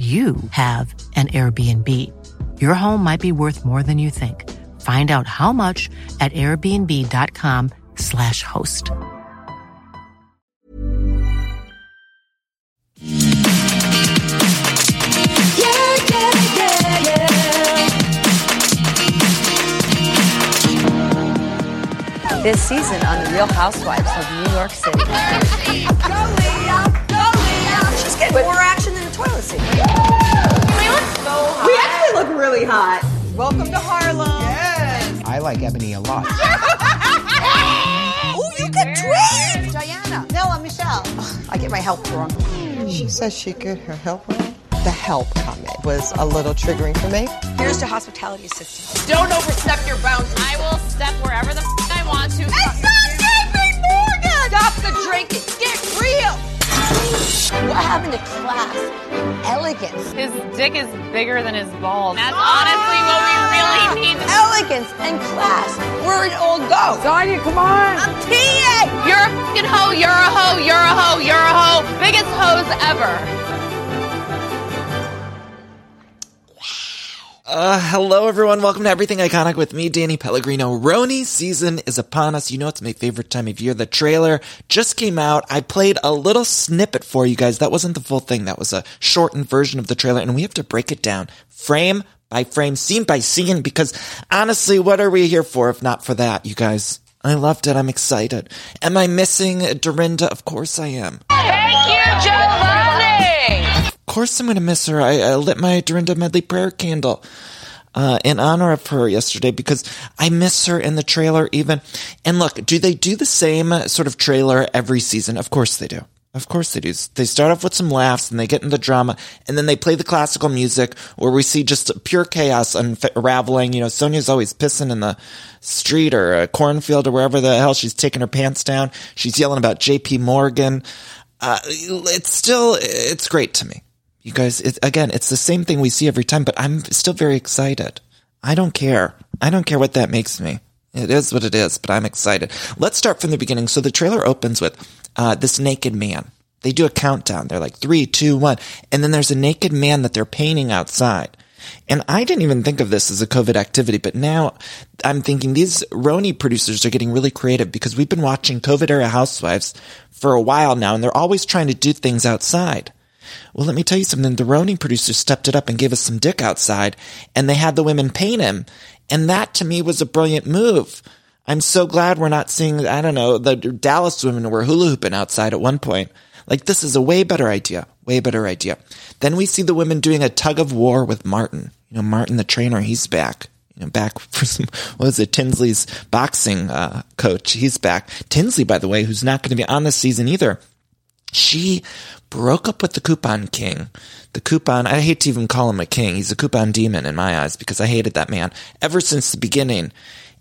you have an Airbnb. Your home might be worth more than you think. Find out how much at airbnb.com/slash host. This season on The Real Housewives of New York City. She's getting more action than the toilet seat. We actually look really hot. Welcome to Harlem. I like Ebony a lot. Oh, you can tweet. Diana. Nella, Michelle. I get my help wrong. She says she get her help wrong. The help comment was a little triggering for me. Here's to hospitality assistants. Don't overstep your boundaries. I will step wherever the f- I want to. It's not JP Morgan. Stop the drinking. Get real. What happened to class? Elegance. His dick is bigger than his balls. That's honestly what we ah! really need. Elegance and class. Where it all go? Sonja, come on. I'm peeing. You're a fucking hoe. You're a hoe. You're a hoe. You're a hoe. Biggest Uh, hello everyone. Welcome to Everything Iconic with me, Danny Pellegrino. RHONY season is upon us. You know it's my favorite time of year. The trailer just came out. I played a little snippet for you guys. That wasn't the full thing. That was a shortened version of the trailer and we have to break it down frame by frame, scene by scene, because honestly, what are we here for if not for that, you guys? I loved it. I'm excited. Am I missing Dorinda? Of course I am. Thank you, course I'm going to miss her. I, I lit my Dorinda Medley prayer candle. Uh, in honor of her yesterday because I miss her in the trailer even. And look, do they do the same sort of trailer every season? Of course they do. Of course they do. They start off with some laughs and they get into drama and then they play the classical music where we see just pure chaos unraveling. You know, Sonja's always pissing in the street or a cornfield or wherever the hell she's taking her pants down. She's yelling about JP Morgan. Uh, it's still, it's great to me. You guys, it, again, it's the same thing we see every time, but I'm still very excited. I don't care. I don't care what that makes me. It is what it is, but I'm excited. Let's start from the beginning. So the trailer opens with uh, this naked man. They do a countdown. They're like three, two, one, and then there's a naked man that they're painting outside. And I didn't even think of this as a COVID activity, but now I'm thinking these RHONY producers are getting really creative because we've been watching COVID era housewives for a while now, and they're always trying to do things outside. Well, let me tell you something. The RHONY producers stepped it up and gave us some dick outside and they had the women paint him. And that to me was a brilliant move. I'm so glad we're not seeing, I don't know, the Dallas women were hula hooping outside at one point. Like this is a way better idea. Way better idea. Then we see the women doing a tug of war with Martin. You know, Martin the trainer, he's back. You know, back for some, what is it, Tinsley's boxing, uh, coach. He's back. Tinsley, by the way, who's not going to be on this season either. She broke up with the coupon king. The coupon, I hate to even call him a king. He's a coupon demon in my eyes because I hated that man ever since the beginning.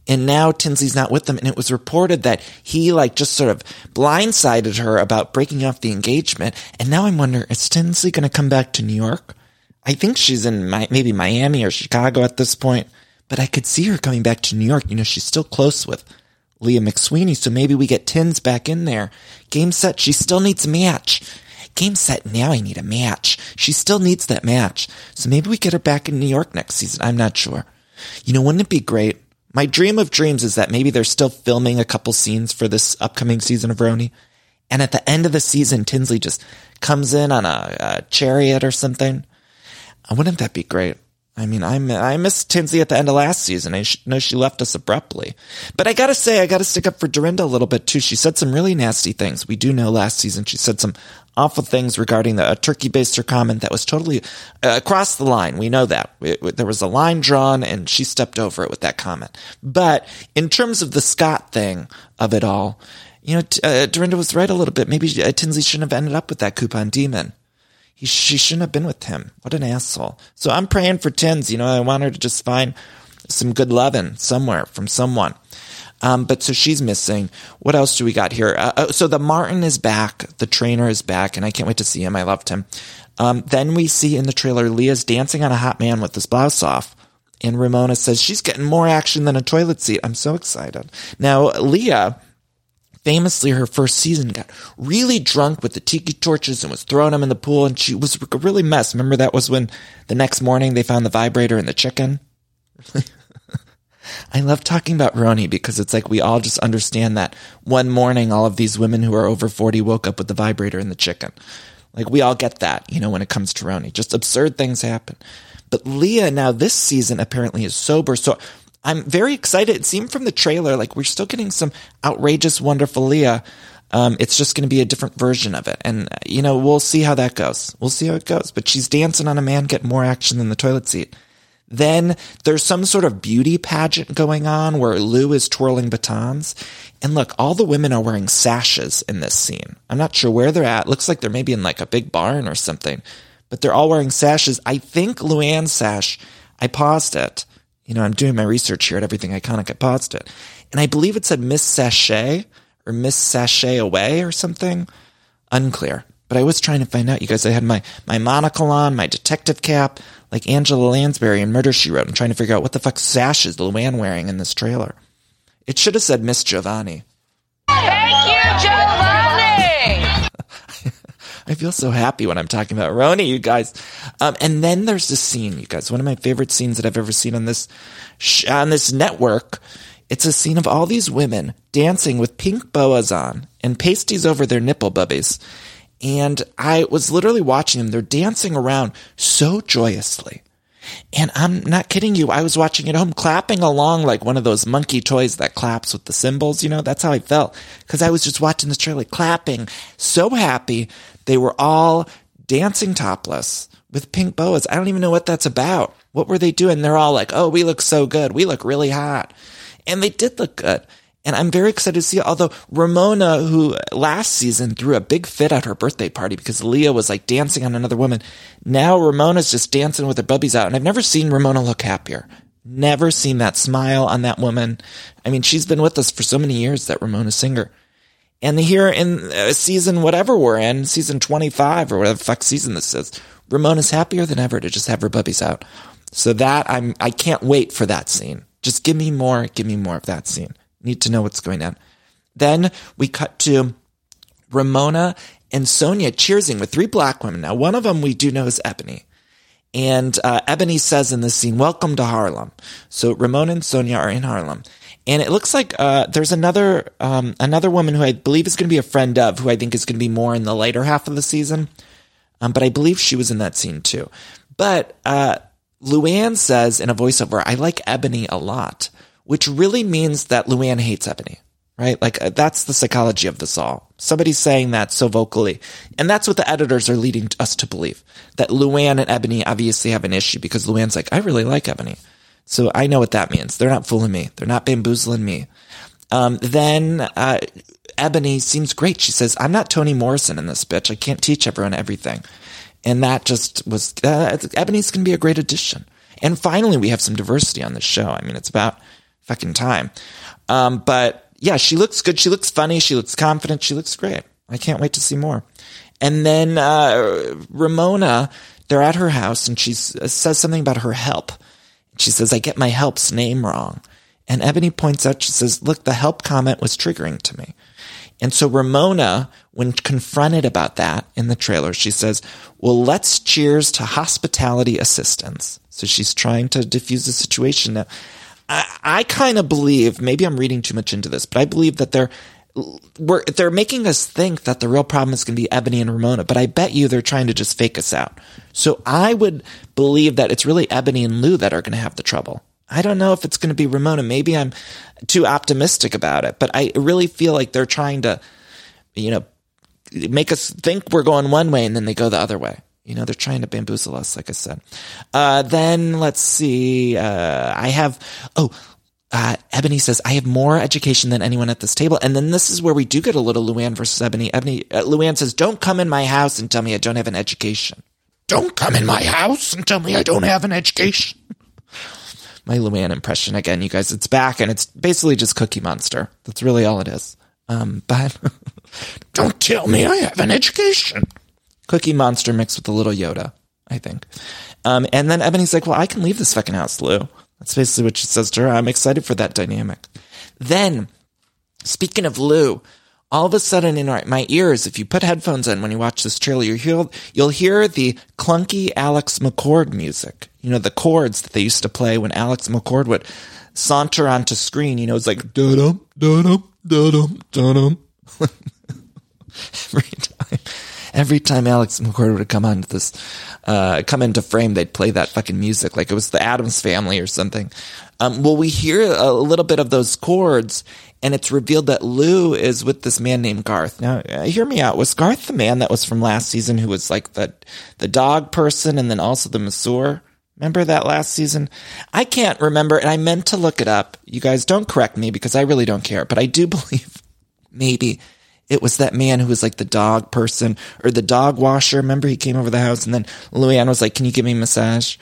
And now Tinsley's not with them. And it was reported that he like just sort of blindsided her about breaking off the engagement. And now I'm wondering, is Tinsley going to come back to New York? I think she's in my, maybe Miami or Chicago at this point, but I could see her coming back to New York. You know, she's still close with Leah McSweeney. So maybe we get Tins back in there. Game set. She still needs a match. Game set. Now I need a match. She still needs that match. So maybe we get her back in New York next season. I'm not sure. You know, wouldn't it be great? My dream of dreams is that maybe they're still filming a couple scenes for this upcoming season of RHONY. And at the end of the season, Tinsley just comes in on a, a chariot or something. Uh, Wouldn't that be great? I mean, I I missed Tinsley at the end of last season. I know she left us abruptly, but I gotta say, I gotta stick up for Dorinda a little bit too. She said some really nasty things. We do know last season she said some awful things regarding the turkey baster comment that was totally uh, across the line. We know that It- it- there was a line drawn, and she stepped over it with that comment. But in terms of the Scott thing of it all, you know, uh, Dorinda was right a little bit. Maybe uh, Tinsley shouldn't have ended up with that coupon demon He, she shouldn't have been with him. What an asshole. So I'm praying for Tins. You know, I want her to just find some good loving somewhere from someone. Um, but so she's missing. What else do we got here? Uh, uh, so the Martin is back. The trainer is back, and I can't wait to see him. I loved him. Um, then we see in the trailer Leah's dancing on a hot man with his blouse off. And Ramona says she's getting more action than a toilet seat. I'm so excited. Now, Leah, famously, her first season got really drunk with the tiki torches and was throwing them in the pool, and she was a really mess. Remember that was when the next morning they found the vibrator and the chicken? I love talking about RHONY because it's like we all just understand that one morning all of these women who are over 40 woke up with the vibrator and the chicken. Like we all get that, you know, when it comes to RHONY. Just absurd things happen. But Leah now this season apparently is sober. So I'm very excited. It seemed from the trailer like we're still getting some outrageous, wonderful Leah. Um, it's just going to be a different version of it. And, you know, we'll see how that goes. We'll see how it goes. But she's dancing on a man getting more action than the toilet seat. Then there's some sort of beauty pageant going on where Lou is twirling batons. And look, all the women are wearing sashes in this scene. I'm not sure where they're at. Looks like they're maybe in like a big barn or something, but they're all wearing sashes. I think Luann's sash, I paused it. You know, I'm doing my research here at Everything Iconic. Paused it. And I believe it said Miss Sachet or Miss Sachet Away or something. Unclear. But I was trying to find out. You guys, I had my, my monocle on, my detective cap, like Angela Lansbury in Murder She Wrote. I'm trying to figure out what the fuck sash is Luann wearing in this trailer. It should have said Miss Giovanni. I feel so happy when I'm talking about RHONY, you guys. Um, and then there's this scene, you guys. One of my favorite scenes that I've ever seen on this sh- on this network. It's a scene of all these women dancing with pink boas on and pasties over their nipple bubbies. And I was literally watching them. They're dancing around so joyously. And I'm not kidding you. I was watching at home clapping along like one of those monkey toys that claps with the cymbals. You know, that's how I felt because I was just watching this trailer clapping, so happy. They were all dancing topless with pink boas. I don't even know what that's about. What were they doing? They're all like, oh, we look so good. We look really hot. And they did look good. And I'm very excited to see. Although Ramona, who last season threw a big fit at her birthday party because Leah was like dancing on another woman. Now Ramona's just dancing with her bubbies out. And I've never seen Ramona look happier. Never seen that smile on that woman. I mean, she's been with us for so many years, that Ramona Singer. And here in uh, season whatever we're in, season 25 or whatever fuck season this is, Ramona's happier than ever to just have her bubbies out. So that I'm, I can't wait for that scene. Just give me more, give me more of that scene. Need to know what's going on. Then we cut to Ramona and Sonja cheersing with three black women. Now, one of them we do know is Ebony. And uh, Ebony says in this scene, Welcome to Harlem. So Ramona and Sonja are in Harlem. And it looks like uh, there's another um, another woman who I believe is going to be a friend of, who I think is going to be more in the later half of the season. Um, but I believe she was in that scene too. But uh, Luann says in a voiceover, I like Ebony a lot, which really means that Luann hates Ebony, right? Like uh, that's the psychology of this all. Somebody's saying that so vocally. And that's what the editors are leading us to believe that Luann and Ebony obviously have an issue because Luann's like, I really like Ebony. So I know what that means. They're not fooling me. They're not bamboozling me. Um, then, uh, Ebony seems great. She says, I'm not Toni Morrison in this bitch. I can't teach everyone everything. And that just was, uh, Ebony's going to be a great addition. And finally, we have some diversity on this show. I mean, it's about fucking time. Um, but yeah, she looks good. She looks funny. She looks confident. She looks great. I can't wait to see more. And then, uh, Ramona, they're at her house and she says something about her help. She says, I get my help's name wrong. And Ebony points out, she says, look, the help comment was triggering to me. And so Ramona, when confronted about that in the trailer, she says, well, let's cheers to hospitality assistance. So she's trying to diffuse the situation. Now, I, I kind of believe, maybe I'm reading too much into this, but I believe that they're, we're, they're making us think that the real problem is going to be Ebony and Ramona, but I bet you they're trying to just fake us out. So I would believe that it's really Ebony and Lou that are going to have the trouble. I don't know if it's going to be Ramona. Maybe I'm too optimistic about it, but I really feel like they're trying to, you know, make us think we're going one way and then they go the other way. You know, they're trying to bamboozle us, like I said. Uh, then let's see. Uh, I have, oh, uh, Ebony says, I have more education than anyone at this table. And then this is where we do get a little Luann versus Ebony. Ebony, uh, Luann says, don't come in my house and tell me I don't have an education. Don't come in my house and tell me I don't have an education. my Luann impression again, you guys. It's back and it's basically just Cookie Monster. That's really all it is. Um, but don't tell me I have an education. Cookie Monster mixed with a little Yoda, I think. Um, and then Ebony's like, well, I can leave this fucking house, Lou. That's basically what she says to her. I'm excited for that dynamic. Then, speaking of Lou, all of a sudden in my ears, if you put headphones in when you watch this trailer, you hear, you'll hear the clunky Alex McCord music. You know, the chords that they used to play when Alex McCord would saunter onto screen. You know, it's like, da-dum, da-dum, da-dum, da-dum. every time, every time Alex McCord would come onto this, uh, come into frame, they'd play that fucking music like it was the Addams family or something. Um, well, we hear a little bit of those chords and it's revealed that Lou is with this man named Garth. Now, uh, hear me out. Was Garth the man that was from last season who was like the the dog person and then also the masseur? Remember that last season? I can't remember, and I meant to look it up. You guys don't correct me because I really don't care, but I do believe maybe it was that man who was like the dog person or the dog washer. Remember he came over the house and then Luann was like, "Can you give me a massage?"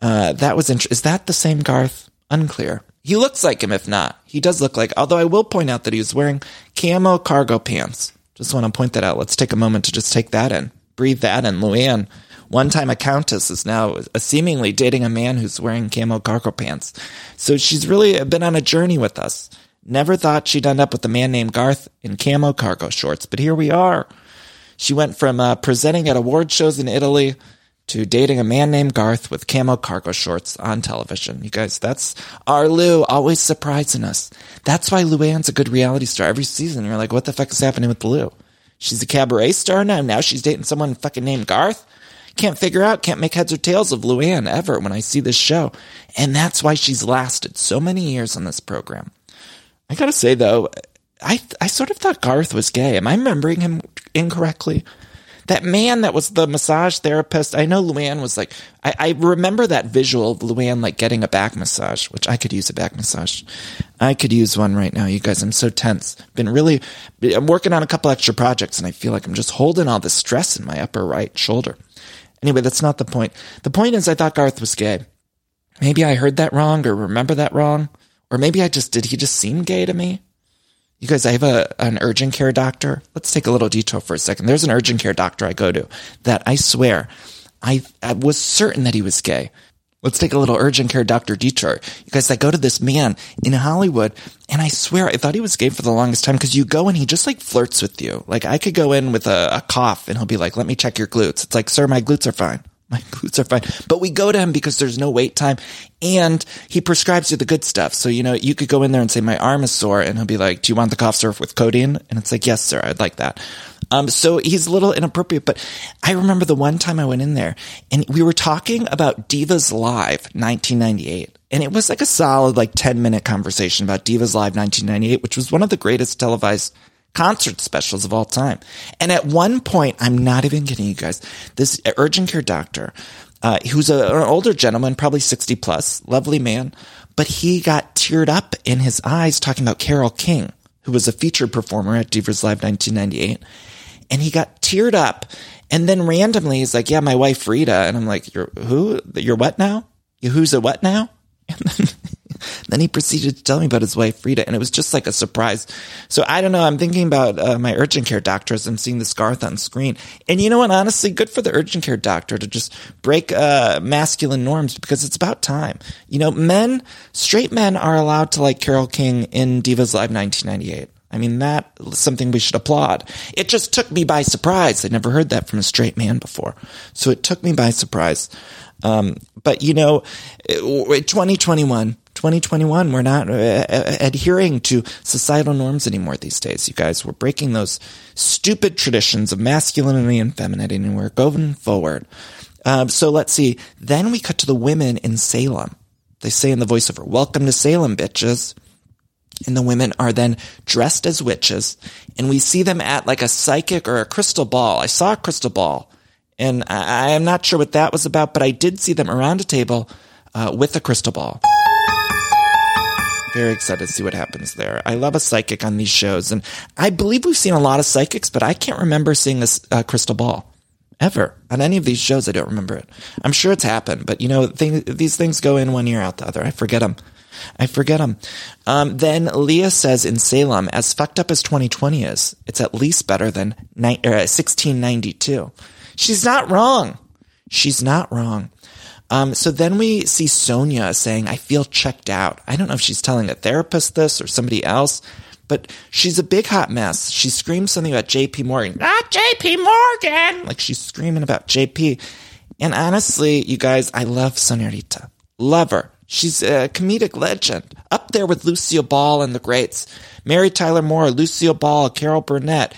Uh, that was interesting. Is that the same Garth? Unclear. He looks like him, if not. He does look like, although I will point out that he was wearing camo cargo pants. Just want to point that out. Let's take a moment to just take that in. Breathe that in. Luann, one time a countess, is now seemingly dating a man who's wearing camo cargo pants. So she's really been on a journey with us. Never thought she'd end up with a man named Garth in camo cargo shorts, but here we are. She went from uh, presenting at award shows in Italy to dating a man named Garth with camo cargo shorts on television. You guys, that's our Lou, always surprising us. That's why Luann's a good reality star every season. You're like, what the fuck is happening with Lou? She's a cabaret star now. Now she's dating someone fucking named Garth. Can't figure out, can't make heads or tails of Luann ever when I see this show. And that's why she's lasted so many years on this program. I gotta say though, I, I sort of thought Garth was gay. Am I remembering him incorrectly? That man that was the massage therapist. I know Luann was like, I, I, remember that visual of Luann like getting a back massage, which I could use a back massage. I could use one right now, you guys. I'm so tense. Been really, I'm working on a couple extra projects and I feel like I'm just holding all this stress in my upper right shoulder. Anyway, that's not the point. The point is I thought Garth was gay. Maybe I heard that wrong or remember that wrong. Or maybe I just, did he just seem gay to me? You guys, I have a, an urgent care doctor. Let's take a little detour for a second. There's an urgent care doctor I go to that I swear I, I was certain that he was gay. Let's take a little urgent care doctor detour. You guys, I go to this man in Hollywood and I swear I thought he was gay for the longest time because you go and he just like flirts with you. Like I could go in with a, a cough and he'll be like, let me check your glutes. It's like, sir, my glutes are fine my glutes are fine. But we go to him because there's no wait time and he prescribes you the good stuff. So, you know, you could go in there and say, my arm is sore. And he'll be like, do you want the cough syrup with codeine? And it's like, yes, sir, I'd like that. Um, so he's a little inappropriate, but I remember the one time I went in there and we were talking about Divas Live 1998. And it was like a solid, like 10 minute conversation about Divas Live 1998, which was one of the greatest televised concert specials of all time. And at one point, I'm not even kidding you guys, this urgent care doctor, uh, who's a, an older gentleman, probably 60 plus, lovely man, but he got teared up in his eyes talking about Carole King, who was a featured performer at Divas Live 1998. And he got teared up. And then randomly he's like, yeah, my wife Rita. And I'm like, you're who? You're what now? Who's a what now? And then then he proceeded to tell me about his wife, Rita, and it was just like a surprise. So I don't know. I'm thinking about uh, my urgent care doctor as I'm seeing the Garth on screen. And you know what? Honestly, good for the urgent care doctor to just break uh, masculine norms because it's about time. You know, men, straight men are allowed to like Carole King in Divas Live 1998. I mean, that's something we should applaud. It just took me by surprise. I'd never heard that from a straight man before. So it took me by surprise. Um, but you know, 2021, 2021, we're not uh, uh, adhering to societal norms anymore these days, you guys. We're breaking those stupid traditions of masculinity and femininity, and we're going forward. Um, so let's see. Then we cut to the women in Salem. They say in the voiceover, Welcome to Salem, bitches. And the women are then dressed as witches, and we see them at like a psychic or a crystal ball. I saw a crystal ball, and I, am not sure what that was about, but I did see them around a table uh, with a crystal ball. Very excited to see what happens there. I love a psychic on these shows, and I believe we've seen a lot of psychics, but I can't remember seeing a, a crystal ball. ever on any of these shows. I don't remember it. I'm sure it's happened, but you know, these things go in one ear out the other. I forget them. I forget them. Um, then Leah says in Salem, as fucked up as 2020 is, it's at least better than ni- uh, 1692. She's not wrong. She's not wrong. Um, so then we see Sonja saying, I feel checked out. I don't know if she's telling a therapist this or somebody else, but she's a big hot mess. She screams something about JP Morgan. Not JP Morgan! Like she's screaming about JP. And honestly, you guys, I love Sonjarita. Love her. She's a comedic legend. Up there with Lucille Ball and the greats. Mary Tyler Moore, Lucille Ball, Carol Burnett,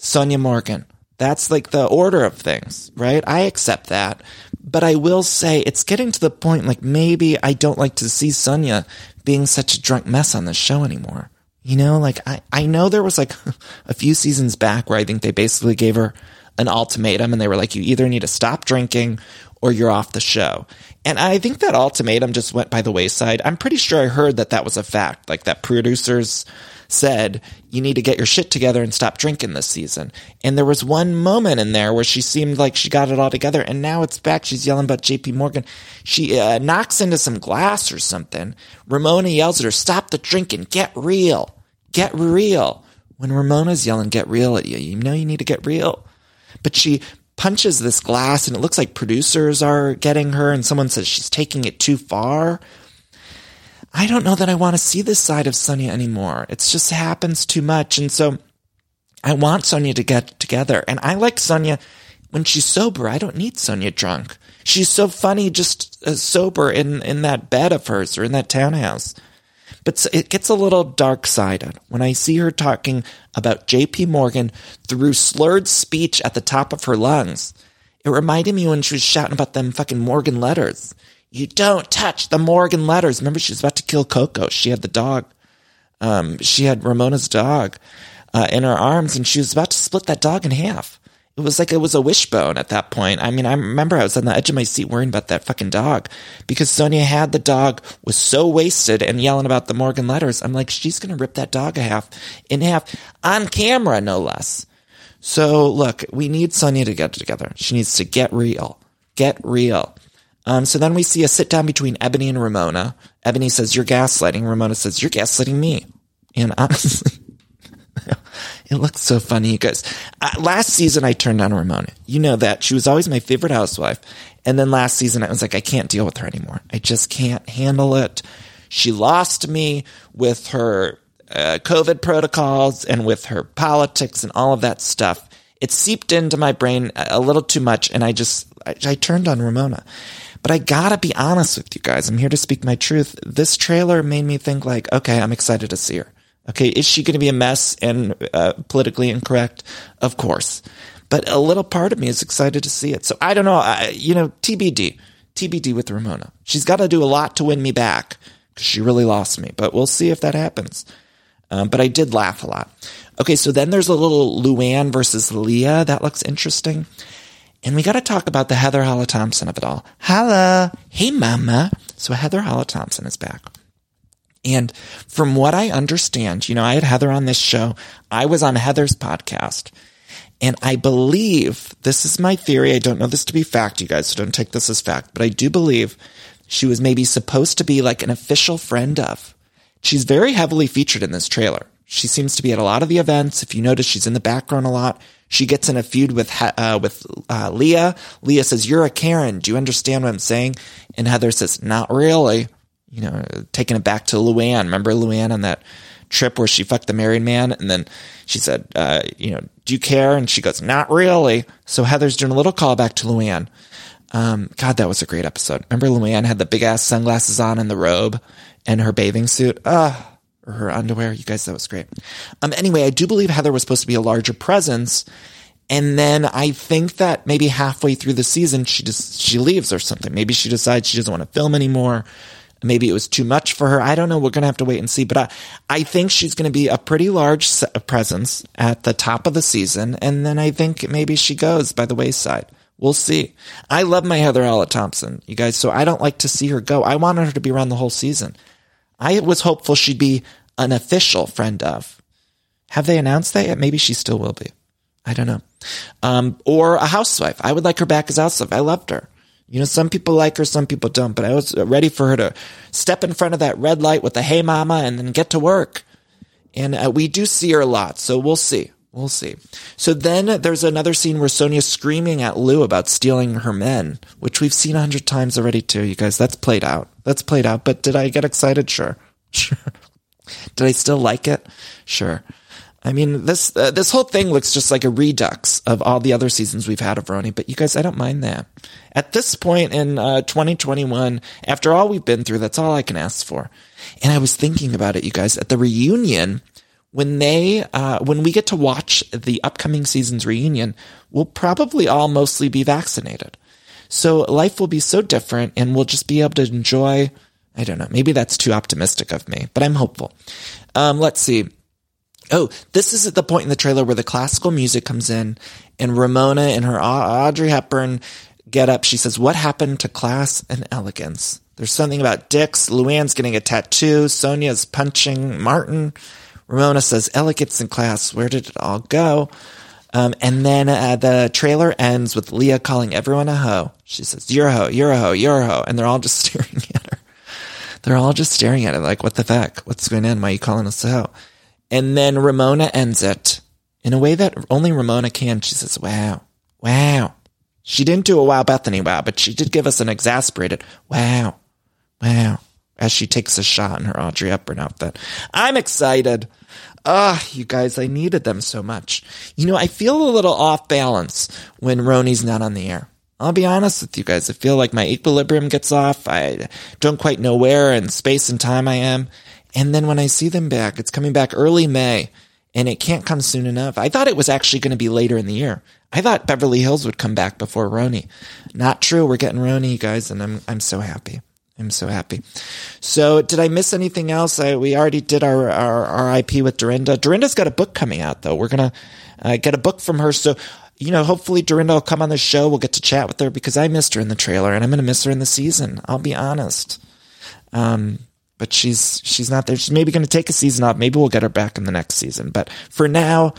Sonja Morgan. That's like the order of things, right? I accept that. But I will say it's getting to the point like maybe I don't like to see Sonja being such a drunk mess on the show anymore. You know, like I, I know there was like a few seasons back where I think they basically gave her an ultimatum and they were like, you either need to stop drinking or you're off the show. And I think that ultimatum just went by the wayside. I'm pretty sure I heard that that was a fact, like that producers said, you need to get your shit together and stop drinking this season. And there was one moment in there where she seemed like she got it all together. And now it's back. She's yelling about JP Morgan. She uh, knocks into some glass or something. Ramona yells at her, stop the drinking, get real, get real. When Ramona's yelling, get real at you, you know you need to get real. But she punches this glass and it looks like producers are getting her and someone says she's taking it too far. I don't know that I want to see this side of Sonja anymore. It just happens too much. And so I want Sonja to get together. And I like Sonja when she's sober. I don't need Sonja drunk. She's so funny just uh, sober in, in that bed of hers or in that townhouse. But it gets a little dark sided when I see her talking about JP Morgan through slurred speech at the top of her lungs. It reminded me when she was shouting about them fucking Morgan letters. You don't touch the Morgan letters. Remember, she was about to kill Coco. She had the dog. Um, she had Ramona's dog uh, in her arms, and she was about to split that dog in half. It was like it was a wishbone at that point. I mean, I remember I was on the edge of my seat worrying about that fucking dog because Sonja had the dog, was so wasted and yelling about the Morgan letters. I'm like, she's going to rip that dog a half in half on camera, no less. So look, we need Sonja to get together. She needs to get real. Get real. Um, so then we see a sit down between Ebony and Ramona. Ebony says, You're gaslighting. Ramona says, You're gaslighting me. And honestly, it looks so funny, guys. Uh, last season, I turned on Ramona. You know that. She was always my favorite housewife. And then last season, I was like, I can't deal with her anymore. I just can't handle it. She lost me with her uh, COVID protocols and with her politics and all of that stuff. It seeped into my brain a little too much, and I just I, I turned on Ramona. But I gotta be honest with you guys. I'm here to speak my truth. This trailer made me think like, okay, I'm excited to see her. Okay, is she going to be a mess and uh, politically incorrect? Of course. But a little part of me is excited to see it. So I don't know. I, you know, TBD, TBD with Ramona. She's got to do a lot to win me back because she really lost me. But we'll see if that happens. Um, but I did laugh a lot. Okay, so then there's a little Luann versus Leah. That looks interesting. And we got to talk about the Heather Holla Thomson of it all. Holla. Hey, mama. So Heather Holla Thomson is back. And from what I understand, you know, I had Heather on this show. I was on Heather's podcast. And I believe this is my theory. I don't know this to be fact, you guys, so don't take this as fact, but I do believe she was maybe supposed to be like an official friend of. She's very heavily featured in this trailer. She seems to be at a lot of the events. If you notice, she's in the background a lot. She gets in a feud with uh, with uh, Leah. Leah says, "You're a Karen. Do you understand what I'm saying?" And Heather says, "Not really." You know, taking it back to Luann. Remember Luann on that trip where she fucked the married man, and then she said, uh, "You know, do you care?" And she goes, "Not really." So Heather's doing a little callback to Luann. Um, God, that was a great episode. Remember Luann had the big ass sunglasses on and the robe and her bathing suit. Ah or her underwear. You guys, that was great. Um, anyway, I do believe Heather was supposed to be a larger presence. And then I think that maybe halfway through the season, she just, she leaves or something. Maybe she decides she doesn't want to film anymore. Maybe it was too much for her. I don't know. We're going to have to wait and see. But I, I think she's going to be a pretty large presence at the top of the season. And then I think maybe she goes by the wayside. We'll see. I love my Heather Holla Thomson, you guys. So I don't like to see her go. I wanted her to be around the whole season. I was hopeful she'd be an official friend of. Have they announced that yet? Maybe she still will be. I don't know. Um, or a housewife. I would like her back as housewife. I loved her. You know, some people like her, some people don't, but I was ready for her to step in front of that red light with the hey mama and then get to work. And uh, we do see her a lot, so we'll see. We'll see. So then there's another scene where Sonja's screaming at Lou about stealing her men, which we've seen a hundred times already too, you guys. That's played out. That's played out. But did I get excited? Sure. Sure. Did I still like it? Sure. I mean, this uh, this whole thing looks just like a redux of all the other seasons we've had of RHONY, but you guys, I don't mind that. At this point in uh, 2021, after all we've been through, that's all I can ask for. And I was thinking about it, you guys, at the reunion, when they uh, when we get to watch the upcoming season's reunion, we'll probably all mostly be vaccinated. So life will be so different, and we'll just be able to enjoy. I don't know. Maybe that's too optimistic of me, but I'm hopeful. Um, let's see. Oh, this is at the point in the trailer where the classical music comes in, and Ramona and her Audrey Hepburn get up. She says, "What happened to class and elegance?" There's something about dicks. Luann's getting a tattoo. Sonja's punching Martin. Ramona says, Elegance in class. Where did it all go? Um, and then uh, the trailer ends with Leah calling everyone a hoe. She says, You're a hoe, you're a hoe, you're a hoe. And they're all just staring at her. They're all just staring at it like, What the fuck? What's going on? Why are you calling us out? And then Ramona ends it in a way that only Ramona can. She says, Wow, wow. She didn't do a wow Bethenny wow, but she did give us an exasperated wow, wow as she takes a shot in her Audrey Hepburn outfit. I'm excited. Ah, you guys, I needed them so much. You know, I feel a little off balance when RHONY's not on the air. I'll be honest with you guys. I feel like my equilibrium gets off. I don't quite know where in space and time I am. And then when I see them back, it's coming back early May and it can't come soon enough. I thought it was actually going to be later in the year. I thought Beverly Hills would come back before RHONY. Not true. We're getting you guys, and I'm, I'm so happy. I'm so happy. So, did I miss anything else? I, we already did our, our RIP with Dorinda. Dorinda's got a book coming out, though. We're going to uh, get a book from her. So, you know, hopefully Dorinda will come on the show. We'll get to chat with her because I missed her in the trailer and I'm going to miss her in the season. I'll be honest. Um, but she's, she's not there. She's maybe going to take a season off. Maybe we'll get her back in the next season. But for now,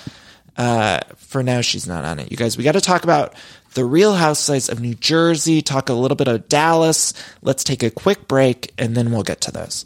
uh, for now, she's not on it. You guys, we got to talk about the Real Housewives of New Jersey, talk a little bit of Dallas. Let's take a quick break and then we'll get to those.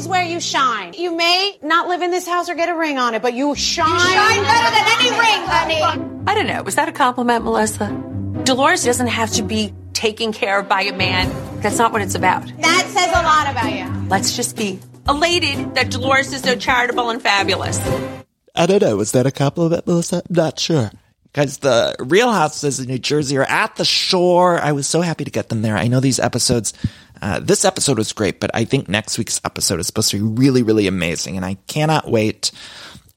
That is where you shine. You may not live in this house or get a ring on it, but you shine. You shine better than any ring, honey. I don't know. Was that a compliment, Melissa? Dolores doesn't have to be taken care of by a man. That's not what it's about. That says a lot about you. Let's just be elated that Dolores is so charitable and fabulous. I don't know. Was that a compliment, Melissa? I'm not sure. Guys, the Real Houses in New Jersey are at the shore. I was so happy to get them there. I know these episodes, uh, this episode was great, but I think next week's episode is supposed to be really, really amazing, and I cannot wait.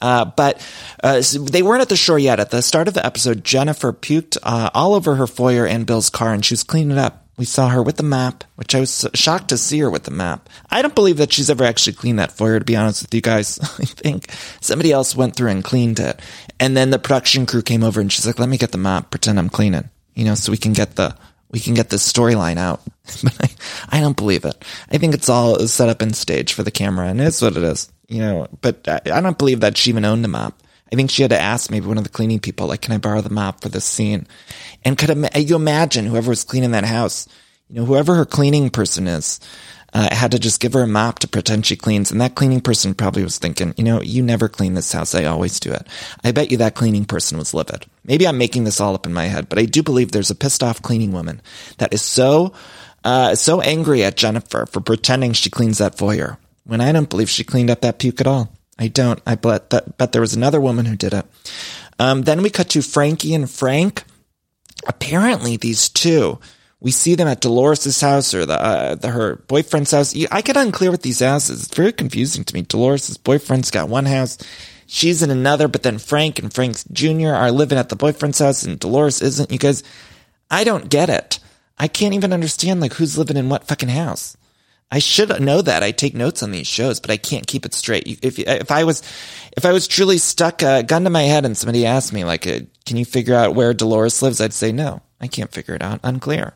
Uh, but uh, they weren't at the shore yet. At the start of the episode, Jennifer puked uh, all over her foyer and Bill's car, and she was cleaning it up. We saw her with the map, which I was shocked to see her with the map. I don't believe that she's ever actually cleaned that foyer, to be honest with you guys. I think somebody else went through and cleaned it. And then the production crew came over and she's like, let me get the map, pretend I'm cleaning, you know, so we can get the, we can get this storyline out. but I, I don't believe it. I think it's all set up in stage for the camera and it's what it is, you know, but I, I don't believe that she even owned the mop. I think she had to ask maybe one of the cleaning people, like, can I borrow the mop for this scene? And could you imagine whoever was cleaning that house, you know, whoever her cleaning person is, uh, had to just give her a mop to pretend she cleans. And that cleaning person probably was thinking, you know, you never clean this house. I always do it. I bet you that cleaning person was livid. Maybe I'm making this all up in my head, but I do believe there's a pissed off cleaning woman that is so, uh, so angry at Jennifer for pretending she cleans that foyer when I don't believe she cleaned up that puke at all. I don't. I bet that, bet there was another woman who did it. Um, then we cut to Frankie and Frank. Apparently, these two, we see them at Dolores's house or the, uh, the her boyfriend's house. I get unclear with these houses. It's very confusing to me. Dolores's boyfriend's got one house, she's in another, but then Frank and Frank's Jr. are living at the boyfriend's house, and Dolores isn't. You guys, I don't get it. I can't even understand like who's living in what fucking house. I should know that. I take notes on these shows, but I can't keep it straight. If if I was if I was truly stuck a gun to my head and somebody asked me like, uh, "Can you figure out where Dolores lives?" I'd say no. I can't figure it out. Unclear.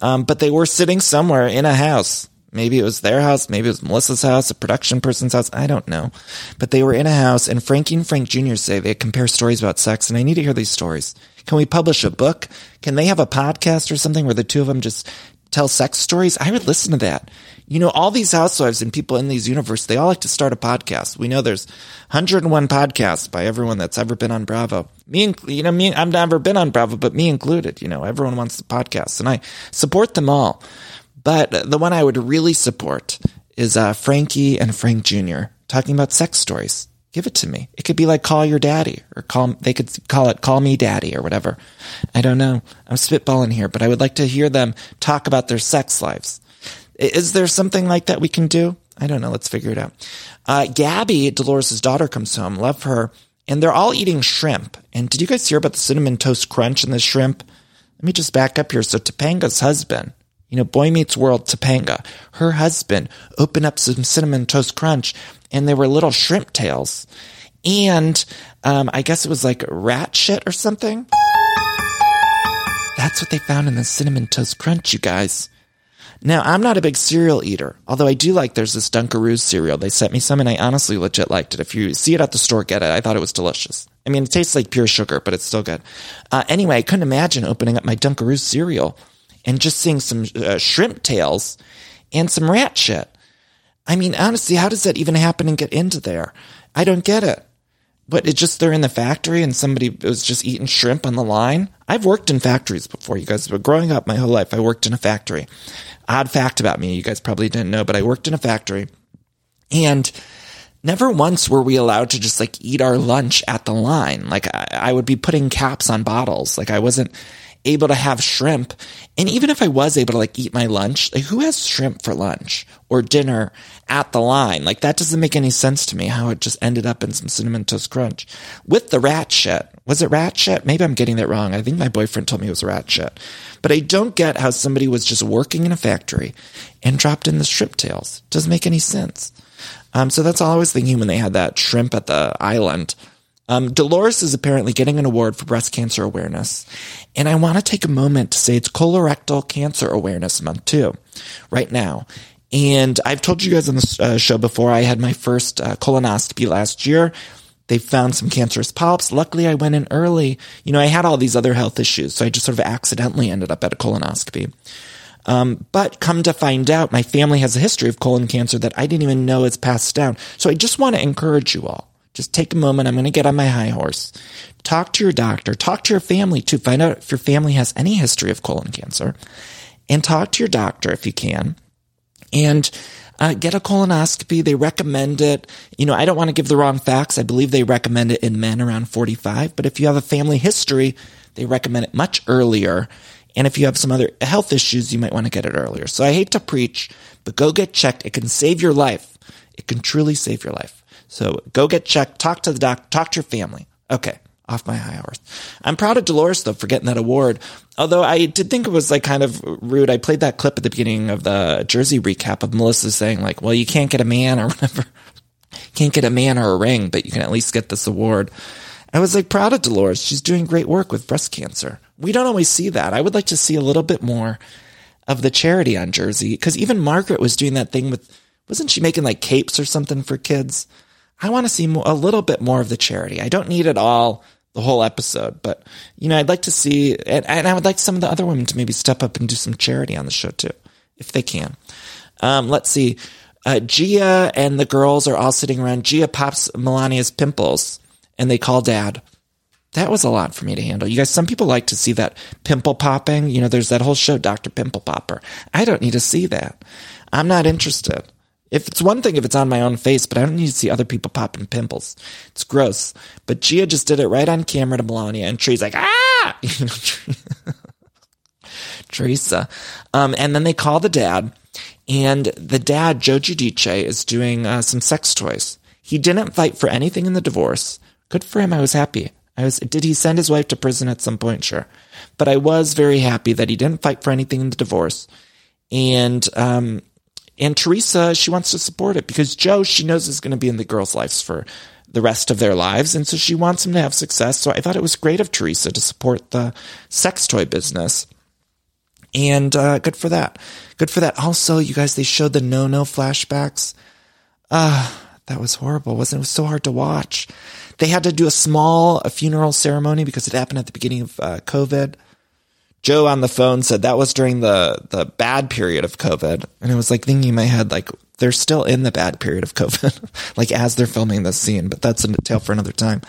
Um, but they were sitting somewhere in a house. Maybe it was their house. Maybe it was Melissa's house, a production person's house. I don't know. But they were in a house, and Frankie and Frank Jr. say they compare stories about sex, and I need to hear these stories. Can we publish a book? Can they have a podcast or something where the two of them just tell sex stories? I would listen to that. You know, all these housewives and people in these universe, they all like to start a podcast. We know there's 101 podcasts by everyone that's ever been on Bravo. Me, and, you know, me, I've never been on Bravo, but me included. You know, everyone wants the podcast, and I support them all. But the one I would really support is uh, Frankie and Frank Jr. talking about sex stories. Give it to me. It could be like call your daddy or call, they could call it call me daddy or whatever. I don't know. I'm spitballing here, but I would like to hear them talk about their sex lives. Is there something like that we can do? I don't know. Let's figure it out. Uh, Gabby, Dolores' daughter, comes home. Love her. And they're all eating shrimp. And did you guys hear about the cinnamon toast crunch and the shrimp? Let me just back up here. So Topanga's husband, you know, Boy Meets World, Topanga, her husband opened up some cinnamon toast crunch and they were little shrimp tails. And um, I guess it was like rat shit or something. That's what they found in the cinnamon toast crunch, you guys. Now, I'm not a big cereal eater, although I do like there's this Dunkaroos cereal. They sent me some and I honestly legit liked it. If you see it at the store, get it. I thought it was delicious. I mean, it tastes like pure sugar, but it's still good. Uh, anyway, I couldn't imagine opening up my Dunkaroos cereal and just seeing some uh, shrimp tails and some rat shit. I mean, honestly, how does that even happen and get into there? I don't get it. But it's just they're in the factory and somebody was just eating shrimp on the line. I've worked in factories before, you guys, but growing up my whole life, I worked in a factory odd fact about me, you guys probably didn't know, but I worked in a factory and never once were we allowed to just like eat our lunch at the line. Like I, I would be putting caps on bottles. Like I wasn't able to have shrimp. And even if I was able to like eat my lunch, like who has shrimp for lunch or dinner at the line? Like that doesn't make any sense to me how it just ended up in some cinnamon toast crunch with the rat shit. Was it rat shit? Maybe I'm getting that wrong. I think my boyfriend told me it was rat shit. But I don't get how somebody was just working in a factory and dropped in the shrimp tails. Doesn't make any sense. Um, so that's all I was thinking when they had that shrimp at the island. Um, Dolores is apparently getting an award for breast cancer awareness. And I want to take a moment to say it's colorectal cancer awareness month too, right now. And I've told you guys on the uh, show before, I had my first uh, colonoscopy last year. They found some cancerous polyps. Luckily, I went in early. You know, I had all these other health issues, so I just sort of accidentally ended up at a colonoscopy. Um, but come to find out, my family has a history of colon cancer that I didn't even know is passed down. So I just want to encourage you all. Just take a moment. I'm going to get on my high horse. Talk to your doctor. Talk to your family to find out if your family has any history of colon cancer. And talk to your doctor if you can. And uh, get a colonoscopy. They recommend it. You know, I don't want to give the wrong facts. I believe they recommend it in men around 45. But if you have a family history, they recommend it much earlier. And if you have some other health issues, you might want to get it earlier. So I hate to preach, but go get checked. It can save your life. It can truly save your life. So go get checked. Talk to the doc. Talk to your family. Okay. Off my high horse. I'm proud of Dolores though for getting that award. Although I did think it was like kind of rude. I played that clip at the beginning of the Jersey recap of Melissa saying like, well, you can't get a man or whatever. can't get a man or a ring, but you can at least get this award. I was like proud of Dolores. She's doing great work with breast cancer. We don't always see that. I would like to see a little bit more of the charity on Jersey because even Margaret was doing that thing with, wasn't she making like capes or something for kids? I want to see a little bit more of the charity. I don't need it all the whole episode, but you know, I'd like to see, and, and, I would like some of the other women to maybe step up and do some charity on the show too, if they can. Um, let's see. Uh, Gia and the girls are all sitting around. Gia pops Milania's pimples and they call dad. That was a lot for me to handle. You guys, some people like to see that pimple popping. You know, there's that whole show, Dr. Pimple Popper. I don't need to see that. I'm not interested. If it's one thing if it's on my own face, but I don't need to see other people popping pimples. It's gross. But Gia just did it right on camera to Milania, and Tree's like, ah! Teresa. Um, and then they call the dad, and the dad, Joe Giudice, is doing uh, some sex toys. He didn't fight for anything in the divorce. Good for him. I was happy. I was, did he send his wife to prison at some point? Sure. But I was very happy that he didn't fight for anything in the divorce. And, um, and Teresa, she wants to support it because Joe, she knows is going to be in the girls' lives for the rest of their lives. And so she wants him to have success. So I thought it was great of Teresa to support the sex toy business. And uh, good for that. Good for that. Also, you guys, they showed the Nonno flashbacks. Ah, uh, that was horrible. Wasn't it? It was so hard to watch. They had to do a small a funeral ceremony because it happened at the beginning of uh, COVID. Joe on the phone said that was during the the bad period of COVID, and it was like thinking in my head like they're still in the bad period of COVID, like as they're filming this scene. But that's a tale for another time.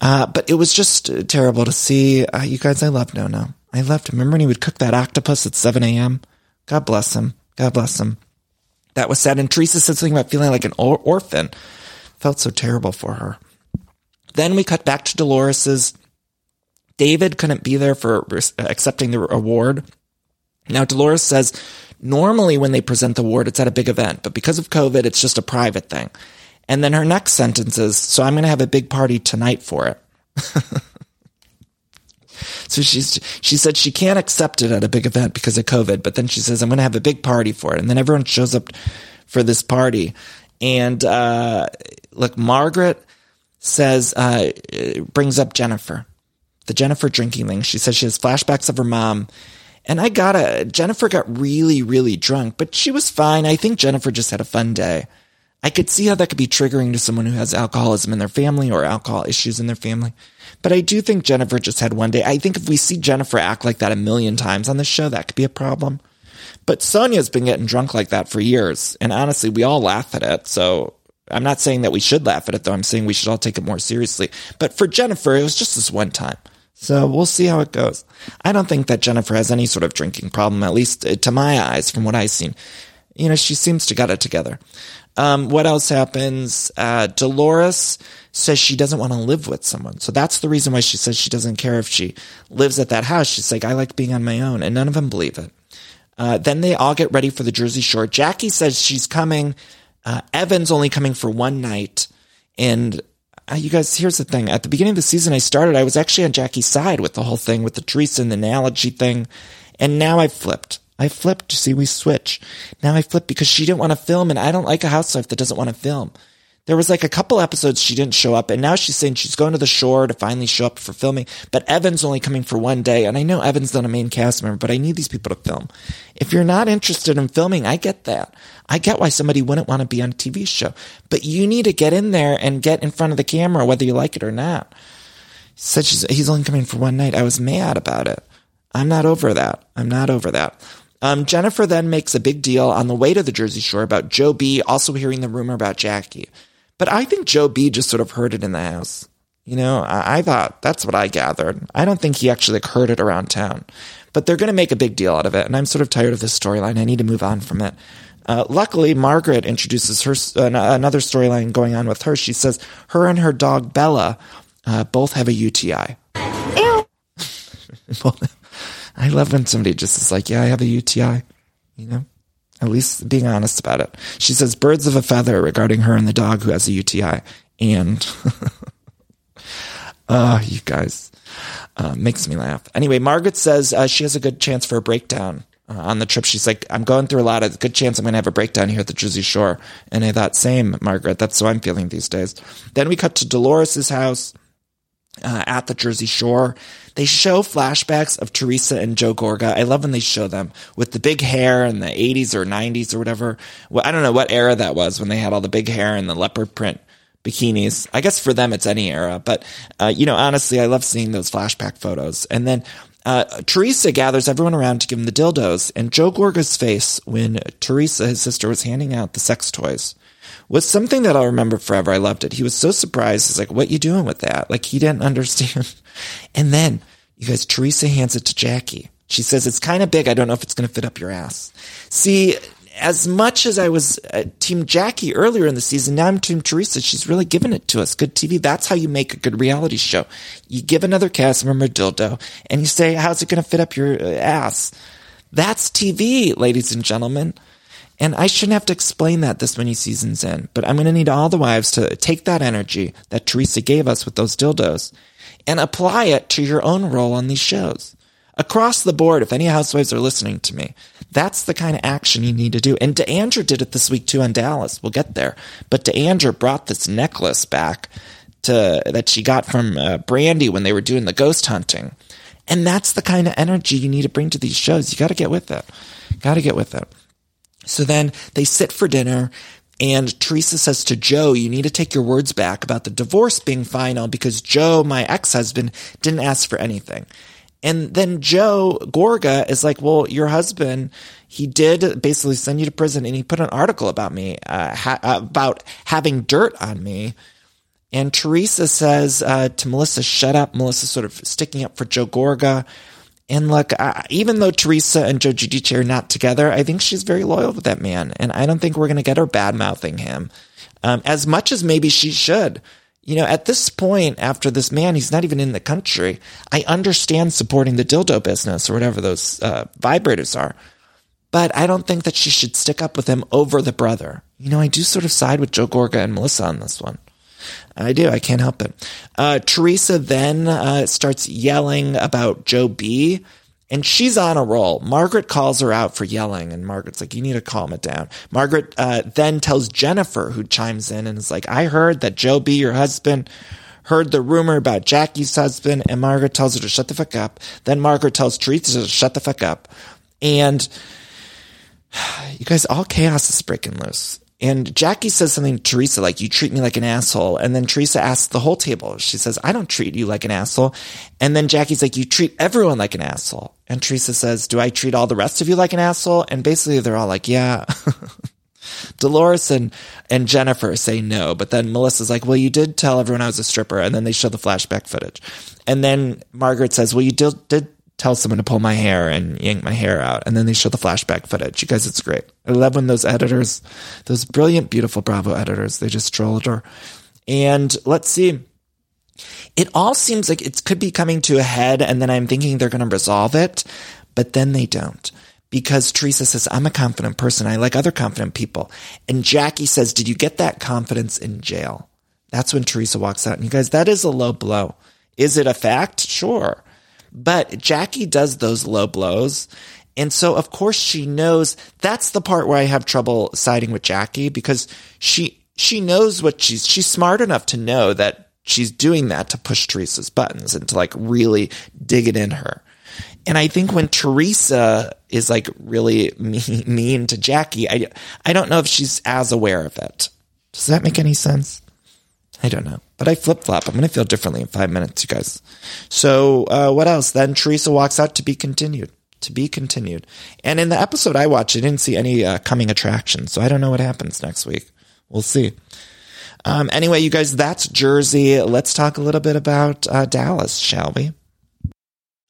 Uh, but it was just terrible to see. Uh, you guys, I love Nonno. I loved him. Remember when he would cook that octopus at 7 a.m.? God bless him. God bless him. That was sad. And Teresa said something about feeling like an or- orphan. Felt so terrible for her. Then we cut back to Dolores's David couldn't be there for accepting the award. Now, Dolores says normally when they present the award, it's at a big event, but because of COVID, it's just a private thing. And then her next sentence is, so I'm going to have a big party tonight for it. so she's, she said she can't accept it at a big event because of COVID, but then she says, I'm going to have a big party for it. And then everyone shows up for this party. And, uh, look, Margaret says, uh, brings up Jennifer the Jennifer drinking thing. She says she has flashbacks of her mom. And I gotta, Jennifer got really, really drunk, but she was fine. I think Jennifer just had a fun day. I could see how that could be triggering to someone who has alcoholism in their family or alcohol issues in their family. But I do think Jennifer just had one day. I think if we see Jennifer act like that a million times on the show, that could be a problem. But Sonja's been getting drunk like that for years. And honestly, we all laugh at it. So I'm not saying that we should laugh at it, though. I'm saying we should all take it more seriously. But for Jennifer, it was just this one time. So we'll see how it goes. I don't think that Jennifer has any sort of drinking problem, at least uh, to my eyes, from what I've seen. You know, she seems to got it together. Um, what else happens? Uh, Dolores says she doesn't want to live with someone. So that's the reason why she says she doesn't care if she lives at that house. She's like, I like being on my own. And none of them believe it. Uh, then they all get ready for the Jersey Shore. Jackie says she's coming. Uh, Evan's only coming for one night. And uh, you guys, here's the thing. At the beginning of the season, I started, I was actually on Jackie's side with the whole thing, with the Teresa and the analogy thing. And now I've flipped. I flipped. See, we switch. Now I flip because she didn't want to film and I don't like a housewife that doesn't want to film. There was like a couple episodes she didn't show up and now she's saying she's going to the shore to finally show up for filming, but Evan's only coming for one day. And I know Evan's not a main cast member, but I need these people to film. If you're not interested in filming, I get that. I get why somebody wouldn't want to be on a TV show, but you need to get in there and get in front of the camera, whether you like it or not. Such said he's only coming for one night. I was mad about it. I'm not over that. I'm not over that. Um, Jennifer then makes a big deal on the way to the Jersey Shore about Joe B also hearing the rumor about Jackie. But I think Joe B just sort of heard it in the house. You know, I, I thought that's what I gathered. I don't think he actually like, heard it around town. But they're going to make a big deal out of it. And I'm sort of tired of this storyline. I need to move on from it. Uh, luckily, Margaret introduces her uh, another storyline going on with her. She says her and her dog Bella uh, both have a UTI. Ew. I love when somebody just is like, "Yeah, I have a UTI," you know at least being honest about it. She says birds of a feather regarding her and the dog who has a UTI. And, uh, you guys, uh, makes me laugh. Anyway, Margaret says uh, she has a good chance for a breakdown. Uh, on the trip, she's like, I'm going through a lot. Of good chance I'm going to have a breakdown here at the Jersey Shore. And I thought, same, Margaret. That's how I'm feeling these days. Then we cut to Dolores's house uh, at the Jersey Shore. They show flashbacks of Teresa and Joe Gorga. I love when they show them with the big hair in the 80s or 90s or whatever. Well, I don't know what era that was when they had all the big hair and the leopard print bikinis. I guess for them it's any era, but uh, you know, honestly, I love seeing those flashback photos. And then uh, Teresa gathers everyone around to give him the dildos, and Joe Gorga's face when Teresa, his sister, was handing out the sex toys was something that I'll remember forever. I loved it. He was so surprised. He's like, what you doing with that? Like he didn't understand. And then you guys, Teresa hands it to Jackie. She says, it's kind of big. I don't know if it's going to fit up your ass. See, as much as I was uh, Team Jackie earlier in the season, now I'm Team Teresa. She's really giving it to us. Good TV. That's how you make a good reality show. You give another cast member dildo and you say, how's it going to fit up your uh, ass? That's TV, ladies and gentlemen. And I shouldn't have to explain that this many seasons in, but I'm going to need all the wives to take that energy that Teresa gave us with those dildos and apply it to your own role on these shows. Across the board, if any housewives are listening to me, that's the kind of action you need to do. And D'Andra did it this week too on Dallas. We'll get there. But D'Andra brought this necklace back to that she got from uh, Brandi when they were doing the ghost hunting. And that's the kind of energy you need to bring to these shows. You got to get with it. Got to get with it. So then they sit for dinner. And Teresa says to Joe, you need to take your words back about the divorce being final because Joe, my ex-husband, didn't ask for anything. And then Joe Gorga is like, well, your husband, he did basically send you to prison and he put an article about me, uh, ha- about having dirt on me. And Teresa says uh, to Melissa, shut up. Melissa sort of sticking up for Joe Gorga. And look, uh, even though Teresa and Joe Giudice are not together, I think she's very loyal to that man. And I don't think we're going to get her bad mouthing him um, as much as maybe she should. You know, at this point, after this man, he's not even in the country. I understand supporting the dildo business or whatever those uh, vibrators are. But I don't think that she should stick up with him over the brother. You know, I do sort of side with Joe Gorga and Melissa on this one. I do. I can't help it. Uh, Teresa then uh, starts yelling about Joe B. And she's on a roll. Margaret calls her out for yelling, and Margaret's like, "You need to calm it down." Margaret uh, then tells Jennifer, who chimes in and is like, "I heard that Joe B, your husband, heard the rumor about Jackie's husband," and Margaret tells her to shut the fuck up. Then Margaret tells Teresa to shut the fuck up, and you guys, all chaos is breaking loose. And Jackie says something to Teresa like, you treat me like an asshole. And then Teresa asks the whole table. She says, I don't treat you like an asshole. And then Jackie's like, you treat everyone like an asshole. And Teresa says, do I treat all the rest of you like an asshole? And basically they're all like, yeah. Dolores and, and Jennifer say no, but then Melissa's like, well, you did tell everyone I was a stripper. And then they show the flashback footage. And then Margaret says, well, you did, did tell someone to pull my hair and yank my hair out. And then they show the flashback footage. You guys, it's great. I love when those editors, those brilliant, beautiful Bravo editors, they just trolled her. And let's see. It all seems like it could be coming to a head, and then I'm thinking they're going to resolve it, but then they don't. Because Teresa says, I'm a confident person. I like other confident people. And Jackie says, Did you get that confidence in jail? That's when Teresa walks out. And you guys, that is a low blow. Is it a fact? Sure. But Jackie does those low blows And so, of course, she knows that's the part where I have trouble siding with Jackie because she, she knows what she's, she's smart enough to know that she's doing that to push Teresa's buttons and to like really dig it in her. And I think when Teresa is like really mean, to Jackie, I, I don't know if she's as aware of it. Does that make any sense? I don't know, but I flip flop. I'm going to feel differently in five minutes, you guys. So, uh, what else? Then Teresa walks out to be continued. To be continued. And in the episode I watched, I didn't see any uh, coming attractions. So I don't know what happens next week. We'll see. Um, anyway, you guys, that's Jersey. Let's talk a little bit about uh, Dallas, shall we?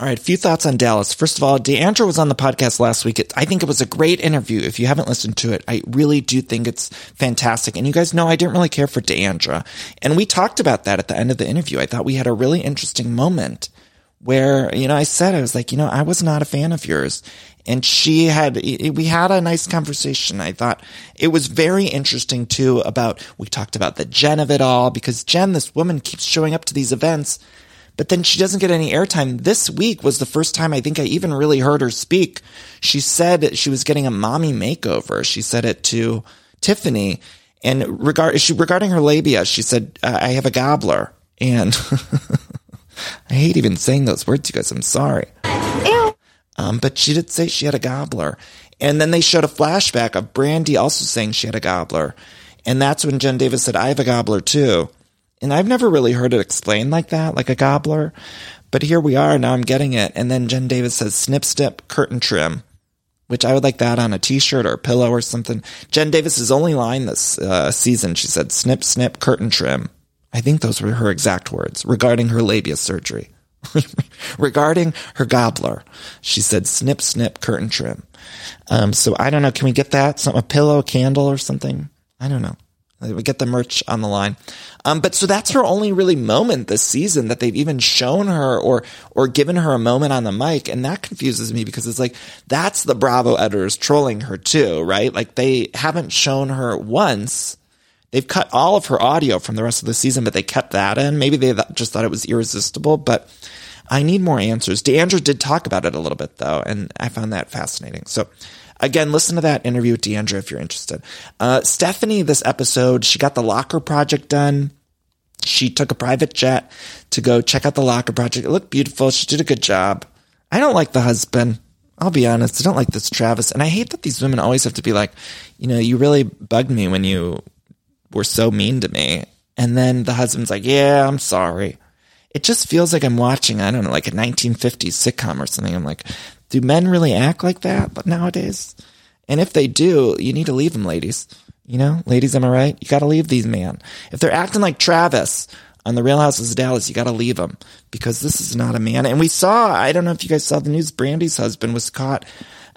All right, a few thoughts on Dallas. First of all, D'Andra was on the podcast last week. I think it was a great interview. If you haven't listened to it, I really do think it's fantastic. And you guys know I didn't really care for D'Andra. And we talked about that at the end of the interview. I thought we had a really interesting moment where, you know, I said, I was like, you know, I was not a fan of yours. And she had, we had a nice conversation. I thought it was very interesting too about, we talked about the Jen of it all because Jen, this woman keeps showing up to these events but then she doesn't get any airtime. This week was the first time I think I even really heard her speak. She said she was getting a mommy makeover. She said it to Tiffany. And regard, she, regarding her labia, she said, I have a gobbler. And I hate even saying those words, you guys. I'm sorry. Ew. Um, but she did say she had a gobbler. And then they showed a flashback of Brandi also saying she had a gobbler. And that's when Jen Davis said, I have a gobbler too. And I've never really heard it explained like that, like a gobbler. But here we are, now I'm getting it. And then Jen Davis says, snip, snip, curtain trim, which I would like that on a t-shirt or a pillow or something. Jen Davis's only line this uh, season, she said, snip, snip, curtain trim. I think those were her exact words regarding her labia surgery. regarding her gobbler, she said, snip, snip, curtain trim. Um, so I don't know. Can we get that? Some, a pillow, a candle or something? I don't know. We get the merch on the line. Um, but so that's her only really moment this season that they've even shown her or, or given her a moment on the mic. And that confuses me because it's like, that's the Bravo editors trolling her too, right? Like they haven't shown her once. They've cut all of her audio from the rest of the season, but they kept that in. Maybe they just thought it was irresistible, but I need more answers. D'Andra did talk about it a little bit though, and I found that fascinating. So Again, listen to that interview with D'Andra if you're interested. Uh, Stephanie, this episode, she got the locker project done. She took a private jet to go check out the locker project. It looked beautiful. She did a good job. I don't like the husband. I'll be honest. I don't like this Travis. And I hate that these women always have to be like, you know, you really bugged me when you were so mean to me. And then the husband's like, yeah, I'm sorry. It just feels like I'm watching, I don't know, like a 1950s sitcom or something. I'm like, do men really act like that nowadays? And if they do, you need to leave them, ladies. You know, ladies, am I right? You got to leave these men. If they're acting like Travis on the Real Houses of Dallas, you got to leave them because this is not a man. And we saw, I don't know if you guys saw the news, Brandi's husband was caught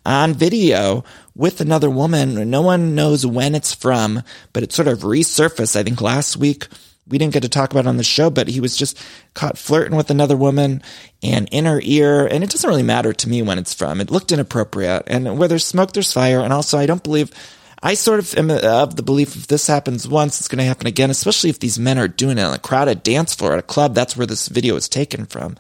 on video with another woman. No one knows when it's from, but it sort of resurfaced, I think last week. We didn't get to talk about on the show, but he was just caught flirting with another woman and in her ear. And it doesn't really matter to me when it's from. It looked inappropriate. And where there's smoke, there's fire. And also, I don't believe I sort of am of the belief if this happens once, it's going to happen again, especially if these men are doing it on a crowded dance floor at a club. That's where this video is taken from.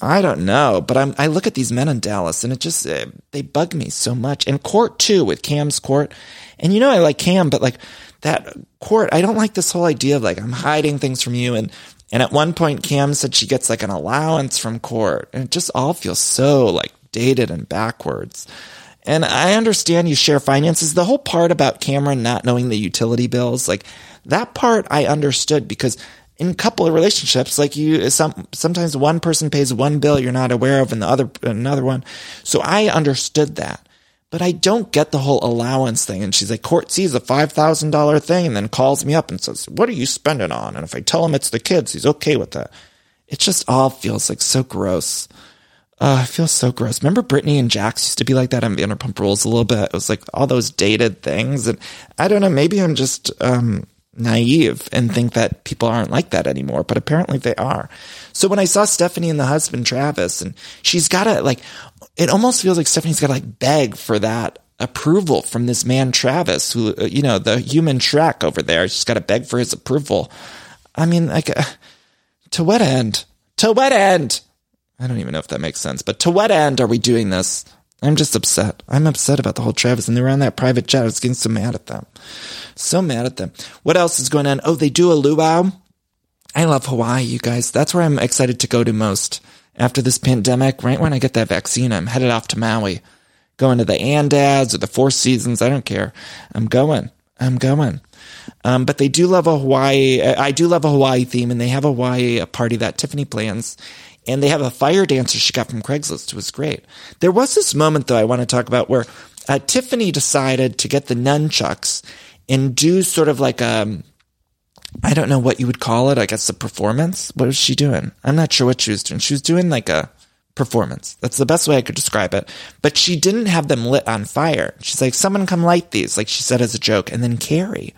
I don't know, but I'm, I look at these men in Dallas and it just, uh, they bug me so much. And Court too, with Cam's Court. And you know, I like Cam, but like that Court, I don't like this whole idea of like, I'm hiding things from you. And, and at one point, Cam said she gets like an allowance from Court and it just all feels so like dated and backwards. And I understand you share finances. The whole part about Kameron not knowing the utility bills, like that part I understood because in a couple of relationships, like you, some, sometimes one person pays one bill you're not aware of and the other, another one. So I understood that. But I don't get the whole allowance thing. And she's like, Court sees a $5,000 thing and then calls me up and says, what are you spending on? And if I tell him it's the kids, he's okay with that. It just all feels like so gross. Uh, I feel so gross. Remember Brittany and Jax used to be like that on Vanderpump Rules a little bit. It was like all those dated things. And I don't know, maybe I'm just, um, naive and think that people aren't like that anymore, but apparently they are. So when I saw Stephanie and the husband, Travis, and she's got to like, it almost feels like Stephanie's got to like beg for that approval from this man, Travis, who, uh, you know, the human track over there. She's got to beg for his approval. I mean, like, uh, to what end? To what end? I don't even know if that makes sense, but to what end are we doing this? I'm just upset. I'm upset about the whole Travis and they were on that private jet. I was getting so mad at them. So mad at them. What else is going on? Oh, they do a luau. I love Hawaii, you guys. That's where I'm excited to go to most. After this pandemic, right when I get that vaccine, I'm headed off to Maui. Going to the Andaz or the Four Seasons. I don't care. I'm going. I'm going. Um, but they do love a Hawaii. I do love a Hawaii theme, and they have a Hawaii party that Tiffany plans and they have a fire dancer she got from Craigslist. It was great. There was this moment though I want to talk about where uh, Tiffany decided to get the nunchucks and do sort of like a, um, I don't know what you would call it. I guess a performance. What was she doing? I'm not sure what she was doing. She was doing like a performance. That's the best way I could describe it. But she didn't have them lit on fire. She's like, someone come light these, like she said as a joke. And then Kary,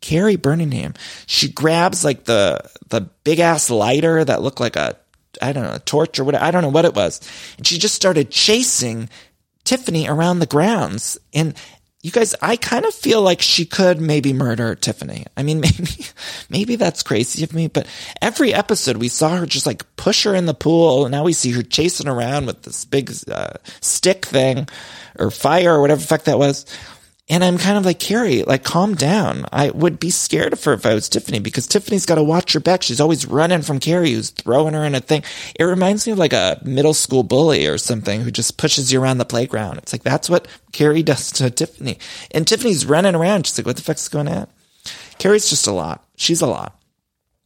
Kary Brittingham, she grabs like the, the big ass lighter that looked like a I don't know, a torch or what, I don't know what it was. And she just started chasing Tiffany around the grounds. And you guys, I kind of feel like she could maybe murder Tiffany. I mean, maybe, maybe that's crazy of me, but every episode we saw her just like push her in the pool. And now we see her chasing around with this big uh, stick thing or fire or whatever the fuck that was. And I'm kind of like, Kary, like, calm down. I would be scared of her if I was Tiffany because Tiffany's got to watch her back. She's always running from Kary who's throwing her in a thing. It reminds me of like a middle school bully or something who just pushes you around the playground. It's like, that's what Kary does to Tiffany. And Tiffany's running around. She's like, what the fuck's going on? Kary's just a lot. She's a lot.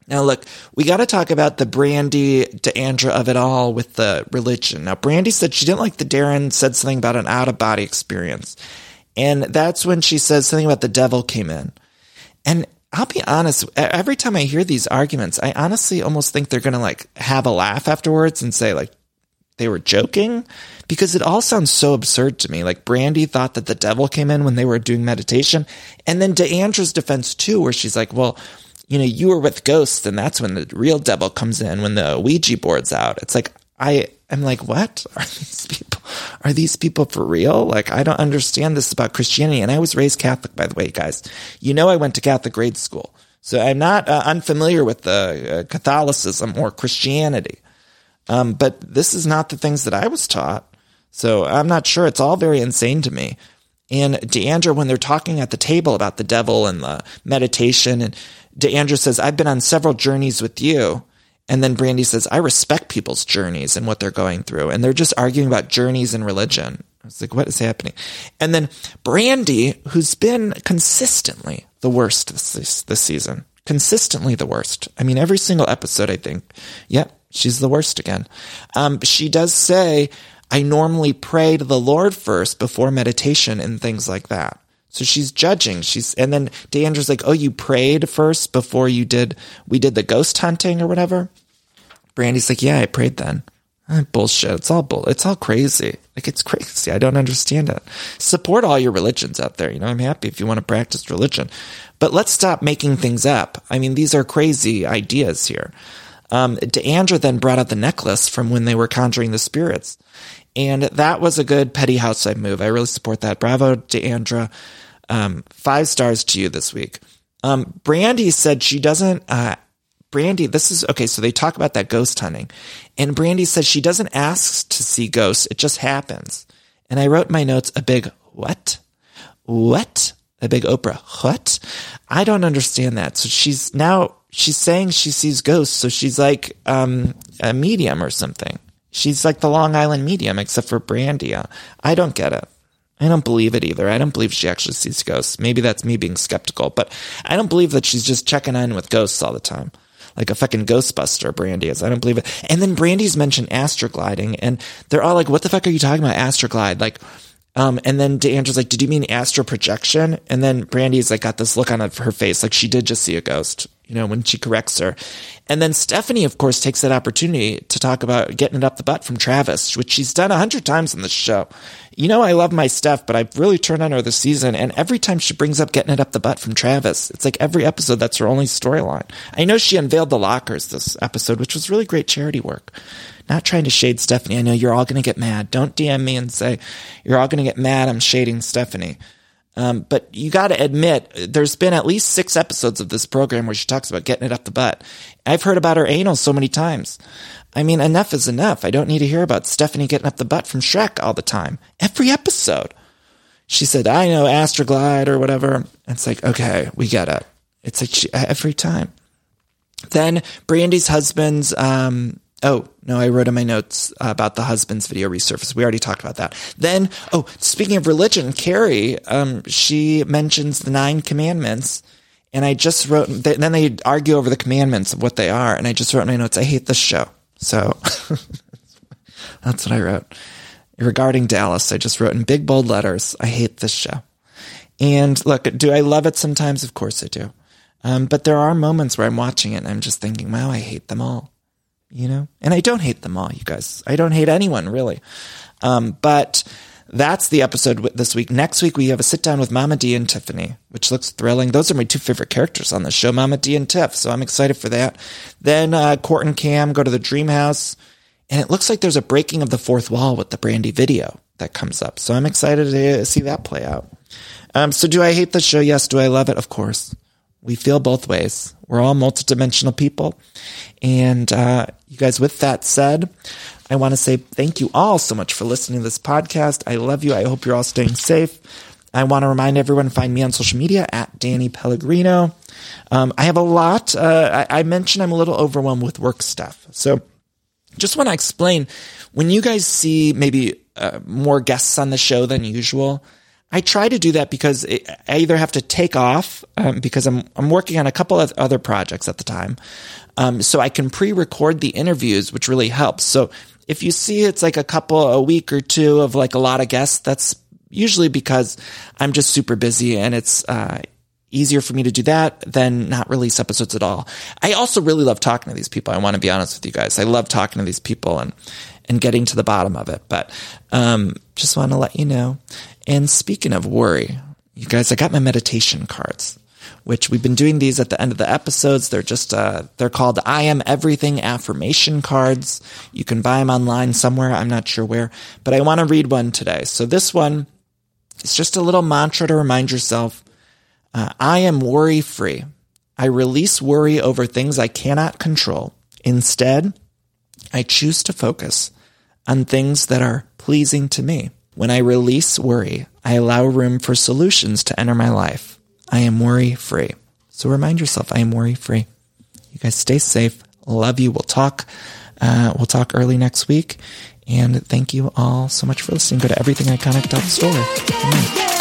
Now, look, we got to talk about the Brandi D'Andra of it all with the religion. Now, Brandi said she didn't like the Darren said something about an out of body experience. And that's when she says something about the devil came in. And I'll be honest, every time I hear these arguments, I honestly almost think they're going to like have a laugh afterwards and say like they were joking because it all sounds so absurd to me. Like Brandi thought that the devil came in when they were doing meditation. And then D'Andra's defense too, where she's like, well, you know, you were with ghosts and that's when the real devil comes in when the Ouija board's out. It's like, I am like, what are these people? Are these people for real? Like, I don't understand this about Christianity. And I was raised Catholic, by the way, guys. You know, I went to Catholic grade school. So I'm not uh, unfamiliar with the uh, Catholicism or Christianity. Um, but this is not the things that I was taught. So I'm not sure. It's all very insane to me. And D'Andra, when they're talking at the table about the devil and the meditation, and D'Andra says, I've been on several journeys with you. And then Brandi says, I respect people's journeys and what they're going through. And they're just arguing about journeys and religion. I was like, what is happening? And then Brandi, who's been consistently the worst this, this season, consistently the worst. I mean, every single episode, I think, yep, she's the worst again. Um, she does say, I normally pray to the Lord first before meditation and things like that. So she's judging. She's, and then D'Andra's like, Oh, you prayed first before you did, we did the ghost hunting or whatever. Brandi's like, Yeah, I prayed then. Eh, bullshit. It's all bull. It's all crazy. Like it's crazy. I don't understand it. Support all your religions out there. You know, I'm happy if you want to practice religion, but let's stop making things up. I mean, these are crazy ideas here. Um, D'Andra then brought out the necklace from when they were conjuring the spirits. And that was a good petty housewife move. I really support that. Bravo, D'Andra. Um, five stars to you this week. Um, Brandi said she doesn't, uh, Brandi, this is okay. So they talk about that ghost hunting and Brandi says she doesn't ask to see ghosts. It just happens. And I wrote my notes a big what? What? A big Oprah. What? I don't understand that. So she's now, she's saying she sees ghosts. So she's like, um, a medium or something. She's like the Long Island medium, except for Brandi. I don't get it. I don't believe it either. I don't believe she actually sees ghosts. Maybe that's me being skeptical, but I don't believe that she's just checking in with ghosts all the time. Like a fucking Ghostbuster, Brandi is. I don't believe it. And then Brandi's mentioned astrogliding, and they're all like, what the fuck are you talking about, astroglide? Like, um, and then D'Andra's like, did you mean astral projection? And then Brandi's like, got this look on her face, like she did just see a ghost you know, when she corrects her. And then Stephanie, of course, takes that opportunity to talk about getting it up the butt from Travis, which she's done a hundred times in the show. You know, I love my Steph, but I've really turned on her this season. And every time she brings up getting it up the butt from Travis, it's like every episode, that's her only storyline. I know she unveiled the lockers this episode, which was really great charity work. Not trying to shade Stephanie. I know you're all going to get mad. Don't DM me and say you're all going to get mad. I'm shading Stephanie. Um, but you got to admit, there's been at least six episodes of this program where she talks about getting it up the butt. I've heard about her anal so many times. I mean, enough is enough. I don't need to hear about Stephanie getting up the butt from Shrek all the time. Every episode. She said, I know Astroglide or whatever. And it's like, okay, we get it. It's like she, every time. Then Brandi's husband's, um, Oh, no, I wrote in my notes about the husband's video resurface. We already talked about that. Then, oh, speaking of religion, Kary, um, she mentions the nine commandments. And I just wrote, then they argue over the commandments of what they are. And I just wrote in my notes, I hate this show. So that's what I wrote. Regarding Dallas, I just wrote in big bold letters, I hate this show. And look, do I love it sometimes? Of course I do. Um, but there are moments where I'm watching it and I'm just thinking, wow, I hate them all you know? And I don't hate them all, you guys. I don't hate anyone, really. Um, but that's the episode this week. Next week, we have a sit down with Mama D and Tiffany, which looks thrilling. Those are my two favorite characters on the show, Mama D and Tiff. So I'm excited for that. Then uh, Court and Cam go to the dream house, and it looks like there's a breaking of the fourth wall with the Brandi video that comes up. So I'm excited to see that play out. Um, so do I hate the show? Yes. Do I love it? Of course. We feel both ways. We're all multidimensional people. And uh, you guys, with that said, I want to say thank you all so much for listening to this podcast. I love you. I hope you're all staying safe. I want to remind everyone find me on social media at Danny Pellegrino. Um, I have a lot. Uh, I, I mentioned I'm a little overwhelmed with work stuff. So just want to explain when you guys see maybe uh, more guests on the show than usual, I try to do that because I either have to take off um, because I'm I'm working on a couple of other projects at the time, um, so I can pre-record the interviews, which really helps. So if you see it's like a couple a week or two of like a lot of guests, that's usually because I'm just super busy and it's uh, easier for me to do that than not release episodes at all. I also really love talking to these people. I want to be honest with you guys. I love talking to these people and and getting to the bottom of it. But um, just want to let you know. And speaking of worry, you guys, I got my meditation cards, which we've been doing these at the end of the episodes. They're just, uh, they're called I am everything affirmation cards. You can buy them online somewhere. I'm not sure where, but I want to read one today. So this one is just a little mantra to remind yourself. Uh, I am worry free. I release worry over things I cannot control. Instead, I choose to focus on things that are pleasing to me. When I release worry, I allow room for solutions to enter my life. I am worry free. So remind yourself, I am worry free. You guys stay safe. Love you. We'll talk. Uh, we'll talk early next week. And thank you all so much for listening. Go to everythingiconic.store. Amen.